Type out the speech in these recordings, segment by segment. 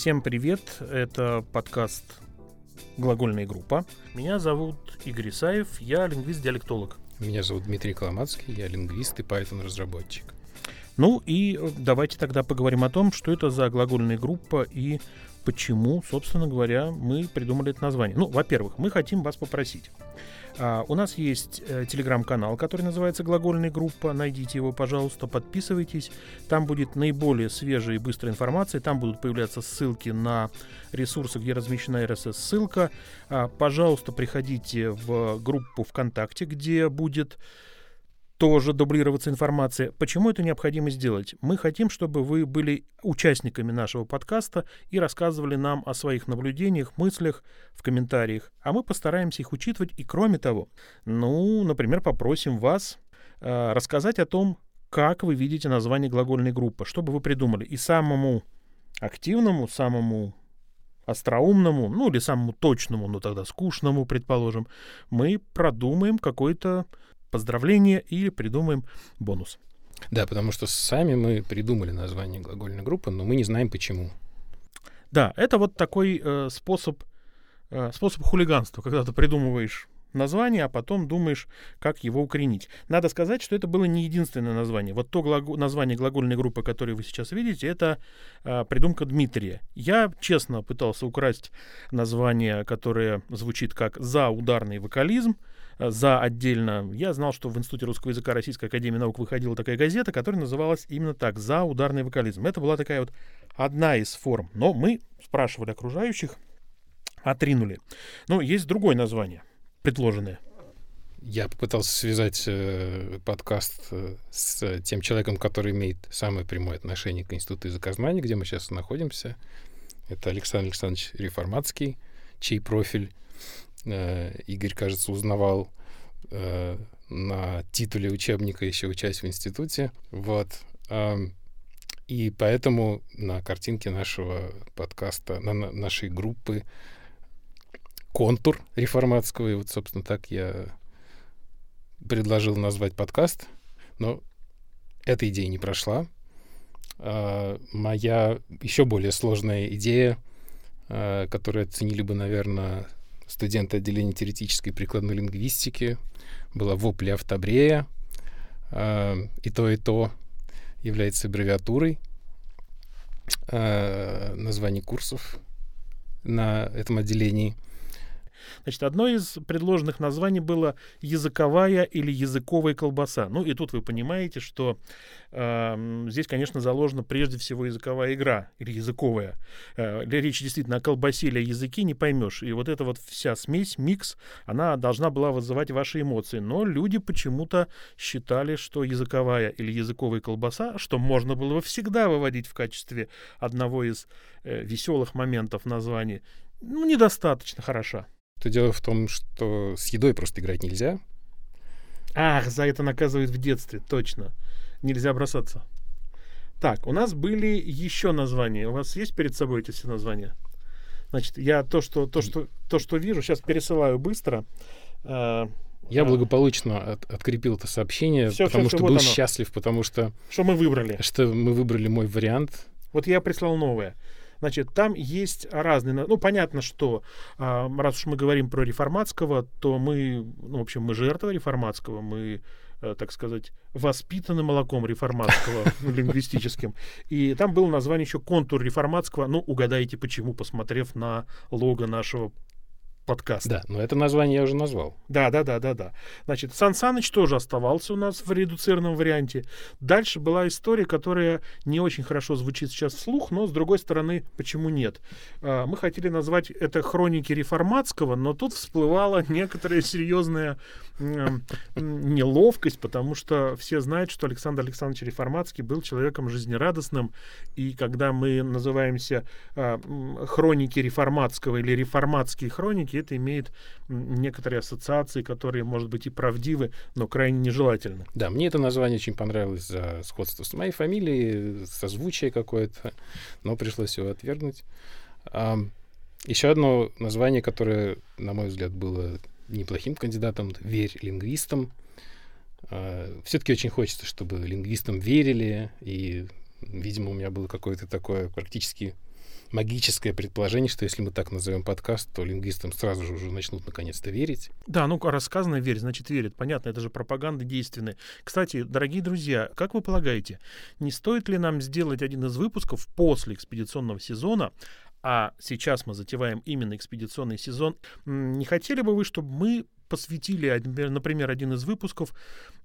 Всем привет, это подкаст «Глагольная группа». Меня зовут Игорь Исаев, я лингвист-диалектолог. Меня зовут Дмитрий Коломацкий, я лингвист и Python-разработчик. Ну и давайте тогда поговорим о том, что это за глагольная группа и почему, собственно говоря, мы придумали это название. Ну, во-первых, мы хотим вас попросить а, у нас есть э, телеграм-канал, который называется «Глагольная группа». Найдите его, пожалуйста, подписывайтесь. Там будет наиболее свежая и быстрая информация. Там будут появляться ссылки на ресурсы, где размещена RSS-ссылка. А, пожалуйста, приходите в группу ВКонтакте, где будет тоже дублироваться информация. Почему это необходимо сделать? Мы хотим, чтобы вы были участниками нашего подкаста и рассказывали нам о своих наблюдениях, мыслях в комментариях, а мы постараемся их учитывать и кроме того, ну, например, попросим вас э, рассказать о том, как вы видите название глагольной группы, что бы вы придумали. И самому активному, самому остроумному, ну или самому точному, но тогда скучному, предположим, мы продумаем какой-то поздравление или придумаем бонус. Да, потому что сами мы придумали название глагольной группы, но мы не знаем почему. Да, это вот такой э, способ, э, способ хулиганства, когда ты придумываешь название, а потом думаешь, как его укоренить. Надо сказать, что это было не единственное название. Вот то глаго- название глагольной группы, которое вы сейчас видите, это э, придумка Дмитрия. Я честно пытался украсть название, которое звучит как «за ударный вокализм», за отдельно. Я знал, что в Институте русского языка Российской Академии Наук выходила такая газета, которая называлась именно так «За ударный вокализм». Это была такая вот одна из форм. Но мы спрашивали окружающих, отринули. Но есть другое название, предложенное. Я попытался связать э, подкаст э, с тем человеком, который имеет самое прямое отношение к Институту языка знаний, где мы сейчас находимся. Это Александр Александрович Реформатский, чей профиль Э, Игорь, кажется, узнавал на титуле учебника, еще учась в институте. Вот. И поэтому на картинке нашего подкаста, на нашей группы контур реформатского, и вот, собственно, так я предложил назвать подкаст, но эта идея не прошла. А, моя еще более сложная идея, а, которую оценили бы, наверное, студента отделения теоретической и прикладной лингвистики, была вопли Автобрея. Э, и то, и то является аббревиатурой э, названий курсов на этом отделении — Значит, одно из предложенных названий было языковая или языковая колбаса. Ну и тут вы понимаете, что э, здесь, конечно, заложена прежде всего языковая игра или языковая. Э, речь действительно о колбасе или о языке не поймешь. И вот эта вот вся смесь, микс, она должна была вызывать ваши эмоции. Но люди почему-то считали, что языковая или языковая колбаса, что можно было бы всегда выводить в качестве одного из э, веселых моментов названия, ну, недостаточно хороша то дело в том, что с едой просто играть нельзя. Ах, за это наказывают в детстве, точно. Нельзя бросаться. Так, у нас были еще названия. У вас есть перед собой эти все названия? Значит, я то, что, то, что, то, что вижу, сейчас пересылаю быстро. А, я благополучно от, открепил это сообщение, все, потому все, что все, был вот счастлив, потому что... Что мы выбрали. Что мы выбрали мой вариант. Вот я прислал новое. Значит, там есть разные... Ну, понятно, что а, раз уж мы говорим про реформатского, то мы, ну, в общем, мы жертва реформатского, мы э, так сказать, воспитаны молоком реформатского лингвистическим. И там было название еще контур реформатского. Ну, угадайте почему, посмотрев на лого нашего подкаст. Да, но это название я уже назвал. Да, да, да, да, да. Значит, Сан Саныч тоже оставался у нас в редуцированном варианте. Дальше была история, которая не очень хорошо звучит сейчас вслух, но с другой стороны, почему нет? А, мы хотели назвать это хроники реформатского, но тут всплывала некоторая серьезная неловкость, потому что все знают, что Александр Александрович Реформатский был человеком жизнерадостным, и когда мы называемся а, хроники реформатского или реформатские хроники, это имеет некоторые ассоциации, которые, может быть, и правдивы, но крайне нежелательны. Да, мне это название очень понравилось за сходство с моей фамилией, созвучие какое-то, но пришлось его отвергнуть. Еще одно название, которое, на мой взгляд, было неплохим кандидатом, верь лингвистам. А, Все-таки очень хочется, чтобы лингвистам верили, и, видимо, у меня было какое-то такое практически магическое предположение, что если мы так назовем подкаст, то лингвистам сразу же уже начнут наконец-то верить. Да, ну рассказано верить, значит верит. Понятно, это же пропаганда действенная. Кстати, дорогие друзья, как вы полагаете, не стоит ли нам сделать один из выпусков после экспедиционного сезона а сейчас мы затеваем именно экспедиционный сезон, не хотели бы вы, чтобы мы посвятили, например, один из выпусков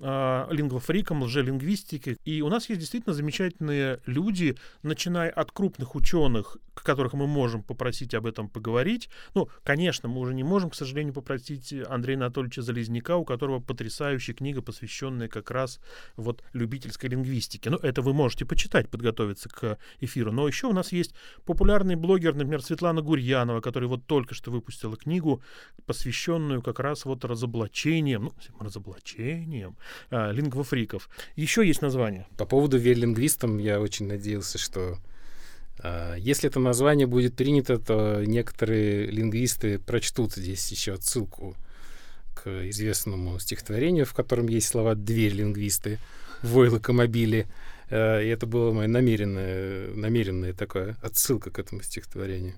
э, лингвофрикам, лжелингвистике. И у нас есть действительно замечательные люди, начиная от крупных ученых, которых мы можем попросить об этом поговорить. Ну, конечно, мы уже не можем, к сожалению, попросить Андрея Анатольевича Залезняка, у которого потрясающая книга, посвященная как раз вот любительской лингвистике. Ну, это вы можете почитать, подготовиться к эфиру. Но еще у нас есть популярный блогер, например, Светлана Гурьянова, которая вот только что выпустила книгу, посвященную как раз вот разоблачением, ну, разоблачением э, лингвофриков. Еще есть название. По поводу верь-лингвистам я очень надеялся, что э, если это название будет принято, то некоторые лингвисты прочтут здесь еще отсылку к известному стихотворению, в котором есть слова «дверь лингвисты», «вой локомобили». Э, и это была моя намеренная, намеренная такая отсылка к этому стихотворению.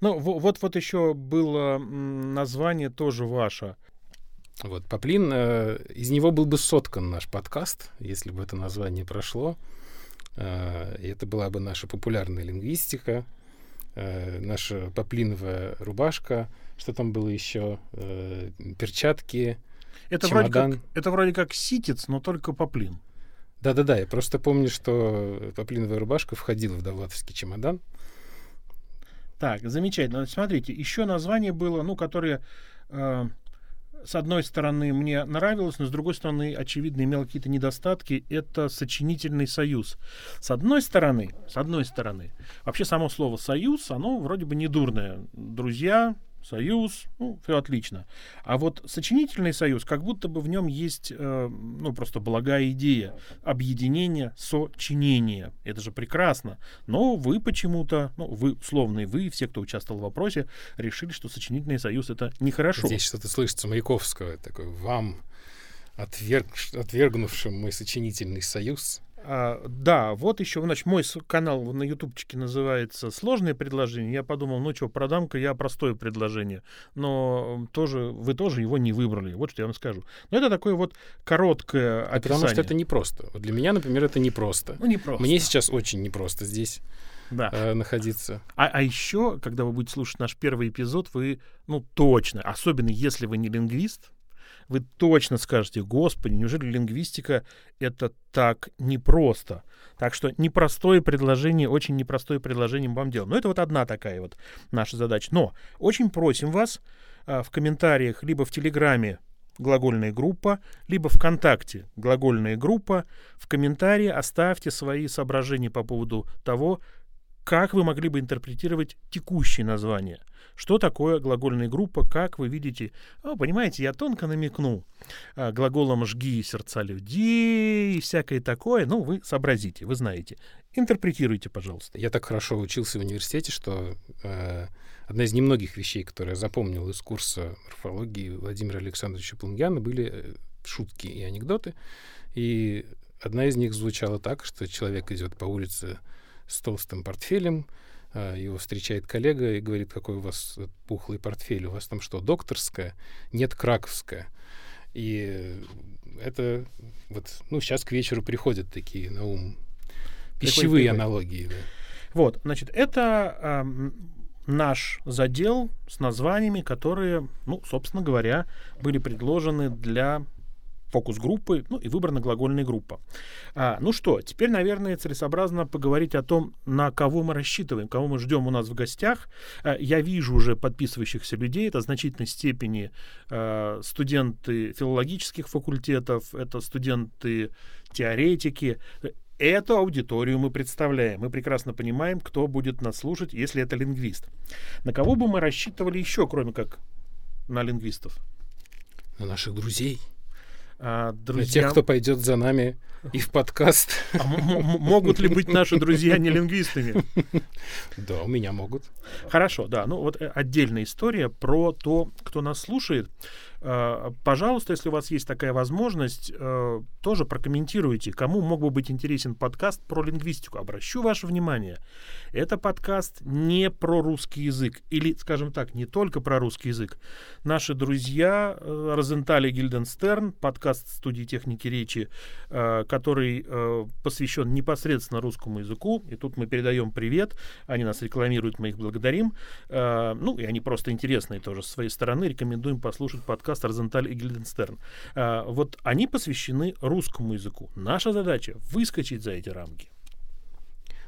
Ну, вот, вот еще было название тоже ваше. Вот, Поплин, э, из него был бы соткан наш подкаст, если бы это название прошло. Э, это была бы наша популярная лингвистика, э, наша поплиновая рубашка, что там было еще, э, перчатки, это чемодан. Вроде как, это вроде как ситец, но только поплин. Да-да-да, я просто помню, что поплиновая рубашка входила в довлатовский чемодан. Так, замечательно. Смотрите, еще название было, ну, которое э, с одной стороны мне нравилось, но с другой стороны, очевидно, имело какие-то недостатки. Это сочинительный союз. С одной стороны, с одной стороны, вообще само слово союз, оно вроде бы не дурное. Друзья, союз, ну, все отлично. А вот сочинительный союз, как будто бы в нем есть, э, ну, просто благая идея объединения, сочинения. Это же прекрасно. Но вы почему-то, ну, вы, условные вы, все, кто участвовал в вопросе, решили, что сочинительный союз это нехорошо. Здесь что-то слышится Маяковского, такой, вам, отверг, отвергнувшим мой сочинительный союз, а, да, вот еще, значит, мой канал на ютубчике называется «Сложные предложения». Я подумал, ну что, продам-ка я простое предложение. Но тоже, вы тоже его не выбрали. Вот что я вам скажу. Но это такое вот короткое описание. Потому что это непросто. Вот для меня, например, это непросто. Ну, непросто. Мне сейчас очень непросто здесь да. э, находиться. А, а еще, когда вы будете слушать наш первый эпизод, вы, ну, точно, особенно если вы не лингвист, вы точно скажете, господи, неужели лингвистика это так непросто? Так что непростое предложение, очень непростое предложение вам делаем. Но это вот одна такая вот наша задача. Но очень просим вас а, в комментариях либо в Телеграме глагольная группа, либо ВКонтакте глагольная группа. В комментарии оставьте свои соображения по поводу того, как вы могли бы интерпретировать текущее название. Что такое глагольная группа, как вы видите? О, понимаете, я тонко намекнул а, глаголом «жги сердца людей» и всякое такое. Ну, вы сообразите, вы знаете. Интерпретируйте, пожалуйста. Я так хорошо учился в университете, что э, одна из немногих вещей, которые я запомнил из курса морфологии Владимира Александровича Плунгяна, были э, шутки и анекдоты. И одна из них звучала так, что человек идет по улице с толстым портфелем, а, его встречает коллега и говорит, какой у вас пухлый портфель, у вас там что, докторская? Нет, краковская. И это вот, ну, сейчас к вечеру приходят такие на ум пищевые приходит, аналогии. Да. Вот, значит, это э, наш задел с названиями, которые, ну, собственно говоря, были предложены для фокус-группы, ну и выбрана глагольная группа. А, ну что, теперь, наверное, целесообразно поговорить о том, на кого мы рассчитываем, кого мы ждем у нас в гостях. А, я вижу уже подписывающихся людей, это в значительной степени а, студенты филологических факультетов, это студенты теоретики, Эту аудиторию мы представляем. Мы прекрасно понимаем, кто будет нас слушать, если это лингвист. На кого бы мы рассчитывали еще, кроме как на лингвистов? На наших друзей. А. Для тех, кто пойдет за нами И в подкаст. А могут ли быть наши друзья не лингвистами? Да, у меня могут. Хорошо, да. Ну вот э, отдельная история про то, кто нас слушает. Э, пожалуйста, если у вас есть такая возможность, э, тоже прокомментируйте, кому мог бы быть интересен подкаст про лингвистику. Обращу ваше внимание, это подкаст не про русский язык, или, скажем так, не только про русский язык. Наши друзья э, Розенталь и Гильденстерн, подкаст студии техники речи, который посвящен непосредственно русскому языку, и тут мы передаем привет, они нас рекламируют, мы их благодарим. Ну, и они просто интересные тоже с своей стороны, рекомендуем послушать подкаст подкаст Розенталь и Гильденстерн. А, вот они посвящены русскому языку. Наша задача — выскочить за эти рамки.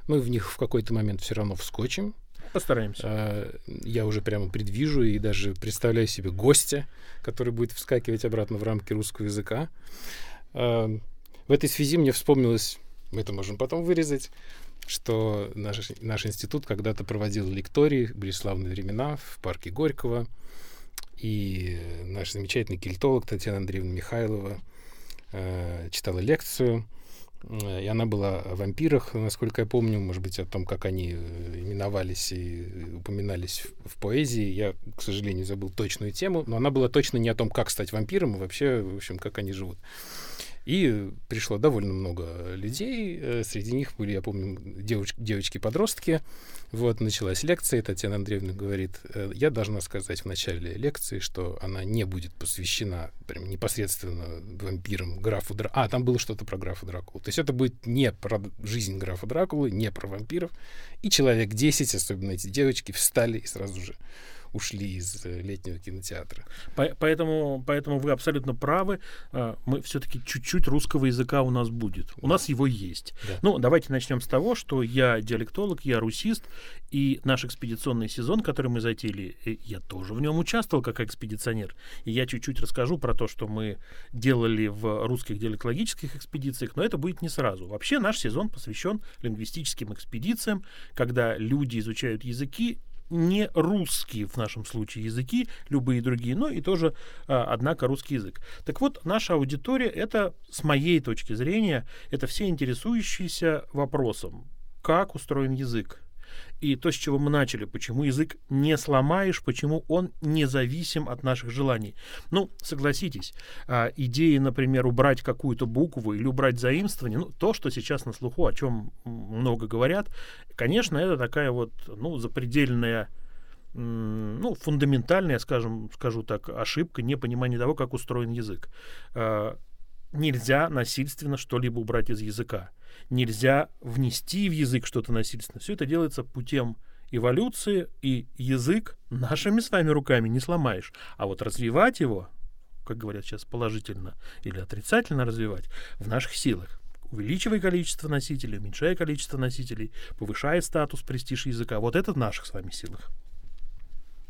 Мы в них в какой-то момент все равно вскочим. Постараемся. А, я уже прямо предвижу и даже представляю себе гостя, который будет вскакивать обратно в рамки русского языка. А, в этой связи мне вспомнилось, мы это можем потом вырезать, что наш, наш институт когда-то проводил лектории, были славные времена в парке Горького — и наш замечательный кельтолог Татьяна Андреевна Михайлова э, читала лекцию, и она была о вампирах, насколько я помню, может быть, о том, как они э, именовались и упоминались в, в поэзии. Я, к сожалению, забыл точную тему, но она была точно не о том, как стать вампиром, а вообще, в общем, как они живут. И пришло довольно много людей. Э, среди них были, я помню, девоч- девочки-подростки. Вот, началась лекция, Татьяна Андреевна говорит, «Э, я должна сказать в начале лекции, что она не будет посвящена прям непосредственно вампирам, графу Дракулы. А, там было что-то про графа Дракулу. То есть это будет не про жизнь графа Дракулы, не про вампиров. И человек 10, особенно эти девочки, встали и сразу же ушли из э, летнего кинотеатра. Поэтому, поэтому вы абсолютно правы. А, мы все-таки чуть-чуть русского языка у нас будет. У нас его есть. Да. Ну, давайте начнем с того, что я диалектолог, я русист, и наш экспедиционный сезон, который мы затеяли, э, я тоже в нем участвовал как экспедиционер. И я чуть-чуть расскажу про то, что мы делали в русских диалектологических экспедициях, но это будет не сразу. Вообще наш сезон посвящен лингвистическим экспедициям, когда люди изучают языки не русские в нашем случае языки, любые другие, но и тоже, а, однако, русский язык. Так вот, наша аудитория это, с моей точки зрения, это все интересующиеся вопросом, как устроен язык, и то, с чего мы начали, почему язык не сломаешь, почему он независим от наших желаний. Ну, согласитесь, а, идеи, например, убрать какую-то букву или убрать заимствование, ну, то, что сейчас на слуху, о чем много говорят, конечно, это такая вот, ну, запредельная ну, фундаментальная, скажем, скажу так, ошибка, непонимание того, как устроен язык. Нельзя насильственно что-либо убрать из языка нельзя внести в язык что-то насильственно. Все это делается путем эволюции, и язык нашими с вами руками не сломаешь. А вот развивать его, как говорят сейчас, положительно или отрицательно развивать, в наших силах. Увеличивая количество носителей, уменьшая количество носителей, повышая статус, престиж языка. Вот это в наших с вами силах.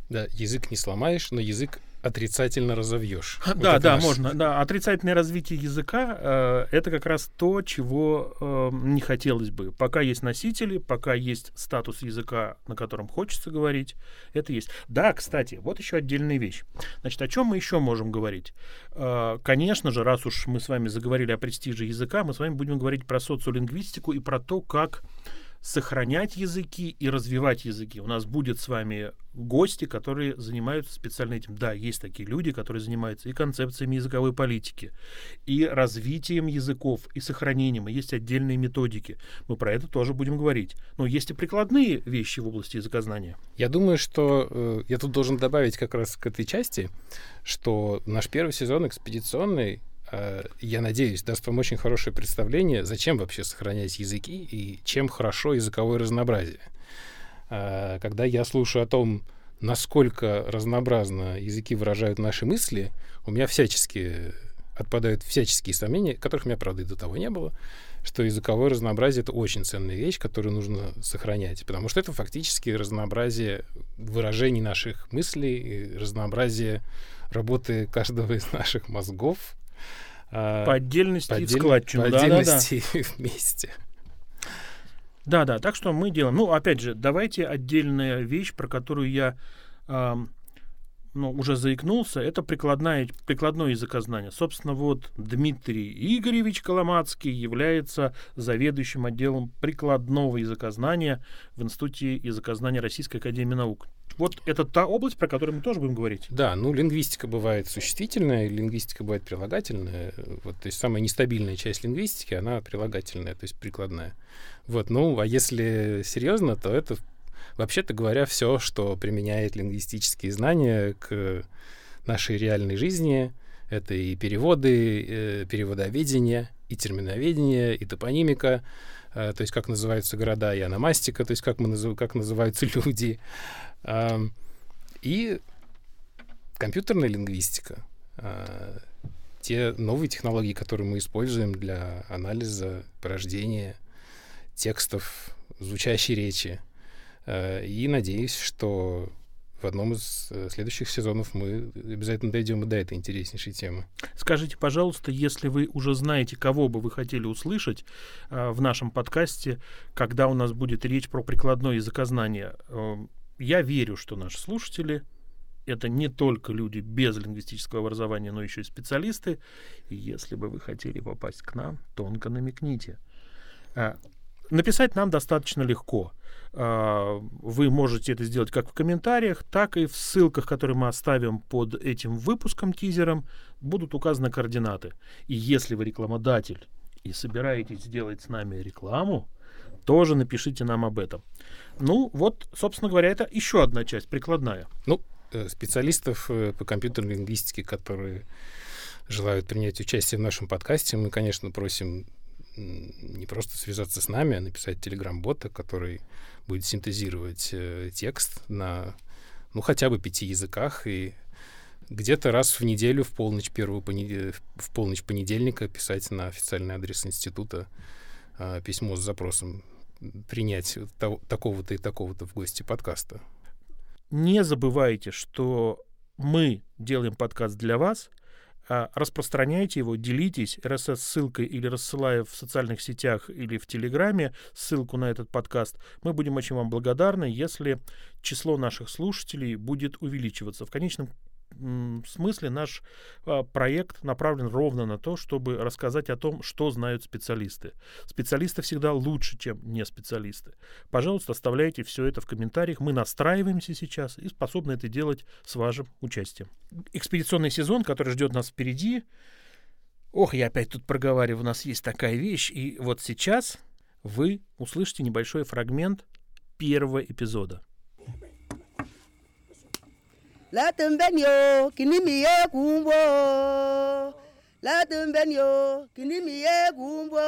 Да, язык не сломаешь, но язык отрицательно разовьешь. Да, вот да, наш... можно. Да, отрицательное развитие языка э, это как раз то, чего э, не хотелось бы. Пока есть носители, пока есть статус языка, на котором хочется говорить, это есть. Да, кстати, вот еще отдельная вещь. Значит, о чем мы еще можем говорить? Э, конечно же, раз уж мы с вами заговорили о престиже языка, мы с вами будем говорить про социолингвистику и про то, как сохранять языки и развивать языки. У нас будет с вами гости, которые занимаются специально этим. Да, есть такие люди, которые занимаются и концепциями языковой политики, и развитием языков, и сохранением, и есть отдельные методики. Мы про это тоже будем говорить. Но есть и прикладные вещи в области языкознания. Я думаю, что э, я тут должен добавить как раз к этой части, что наш первый сезон экспедиционный я надеюсь, даст вам очень хорошее представление, зачем вообще сохранять языки и чем хорошо языковое разнообразие. Э, когда я слушаю о том, насколько разнообразно языки выражают наши мысли, у меня всячески отпадают всяческие сомнения, которых у меня, правда, и до того не было, что языковое разнообразие — это очень ценная вещь, которую нужно сохранять, потому что это фактически разнообразие выражений наших мыслей, разнообразие работы каждого из наших мозгов, по отдельности по отдель... складчину. По да, отдельности да, вместе. Да, да, так что мы делаем. Ну, опять же, давайте отдельная вещь, про которую я э, ну, уже заикнулся, это прикладное, прикладное языкознание. Собственно, вот Дмитрий Игоревич Коломацкий является заведующим отделом прикладного языкознания в Институте языкознания Российской Академии Наук. Вот это та область, про которую мы тоже будем говорить. Да, ну лингвистика бывает существительная, лингвистика бывает прилагательная. Вот, то есть самая нестабильная часть лингвистики, она прилагательная, то есть прикладная. Вот, ну, а если серьезно, то это Вообще-то говоря, все, что применяет лингвистические знания к нашей реальной жизни, это и переводы, э, переводоведение, и терминоведение, и топонимика, то есть как называются города, и аномастика, то есть как, мы назыв, как называются люди, э, и компьютерная лингвистика. Э, те новые технологии, которые мы используем для анализа порождения текстов, звучащей речи, Э, и надеюсь, что в одном из э, следующих сезонов мы обязательно дойдем и до этой интереснейшей темы. Скажите, пожалуйста, если вы уже знаете, кого бы вы хотели услышать э, в нашем подкасте, когда у нас будет речь про прикладное языкознание, э, я верю, что наши слушатели это не только люди без лингвистического образования, но еще и специалисты. И если бы вы хотели попасть к нам, тонко намекните. Написать нам достаточно легко. А, вы можете это сделать как в комментариях, так и в ссылках, которые мы оставим под этим выпуском, тизером, будут указаны координаты. И если вы рекламодатель и собираетесь сделать с нами рекламу, тоже напишите нам об этом. Ну, вот, собственно говоря, это еще одна часть, прикладная. Ну, э, специалистов э, по компьютерной лингвистике, которые желают принять участие в нашем подкасте, мы, конечно, просим не просто связаться с нами, а написать телеграм-бота, который будет синтезировать э, текст на, ну, хотя бы пяти языках и где-то раз в неделю в полночь первого понед... в полночь понедельника писать на официальный адрес института э, письмо с запросом принять того, такого-то и такого-то в гости подкаста. Не забывайте, что мы делаем подкаст для вас, распространяйте его, делитесь RSS-ссылкой или рассылая в социальных сетях или в Телеграме ссылку на этот подкаст. Мы будем очень вам благодарны, если число наших слушателей будет увеличиваться. В конечном смысле наш а, проект направлен ровно на то, чтобы рассказать о том, что знают специалисты. Специалисты всегда лучше, чем не специалисты. Пожалуйста, оставляйте все это в комментариях. Мы настраиваемся сейчас и способны это делать с вашим участием. Экспедиционный сезон, который ждет нас впереди. Ох, я опять тут проговариваю, у нас есть такая вещь. И вот сейчас вы услышите небольшой фрагмент первого эпизода. La tembeni yo kini mi ye kumbo la tembeni yo kini mi ye kumbo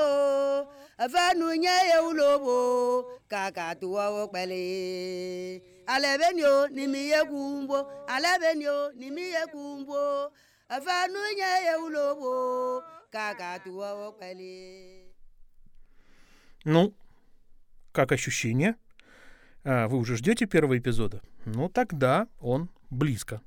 afanu nye ye ulobo kaka tuwa wo pele alebeni yo ni mi ye kumbo alebeni yo ni mi ye kumbo afanu nye ye ulobo kaka tuwa wo pele Ну, как ощущение? А, вы уже ждете первого эпизода? Ну, тогда он близко.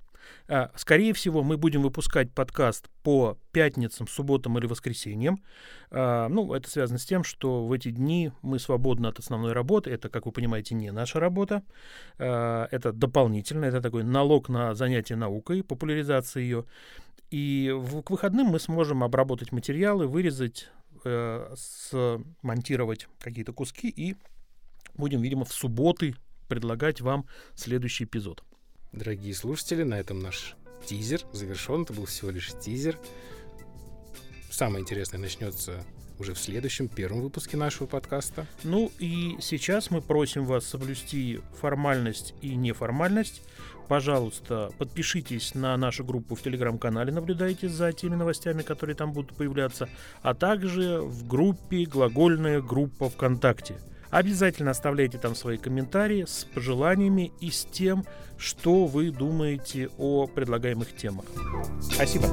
А, скорее всего, мы будем выпускать подкаст по пятницам, субботам или воскресеньям. А, ну, это связано с тем, что в эти дни мы свободны от основной работы. Это, как вы понимаете, не наша работа. А, это дополнительно, это такой налог на занятие наукой, популяризация ее. И к выходным мы сможем обработать материалы, вырезать, э, смонтировать какие-то куски и будем, видимо, в субботы предлагать вам следующий эпизод. Дорогие слушатели, на этом наш тизер завершен. Это был всего лишь тизер. Самое интересное начнется уже в следующем, первом выпуске нашего подкаста. Ну и сейчас мы просим вас соблюсти формальность и неформальность. Пожалуйста, подпишитесь на нашу группу в телеграм-канале, наблюдайте за теми новостями, которые там будут появляться, а также в группе «Глагольная группа ВКонтакте». Обязательно оставляйте там свои комментарии с пожеланиями и с тем, что вы думаете о предлагаемых темах. Спасибо.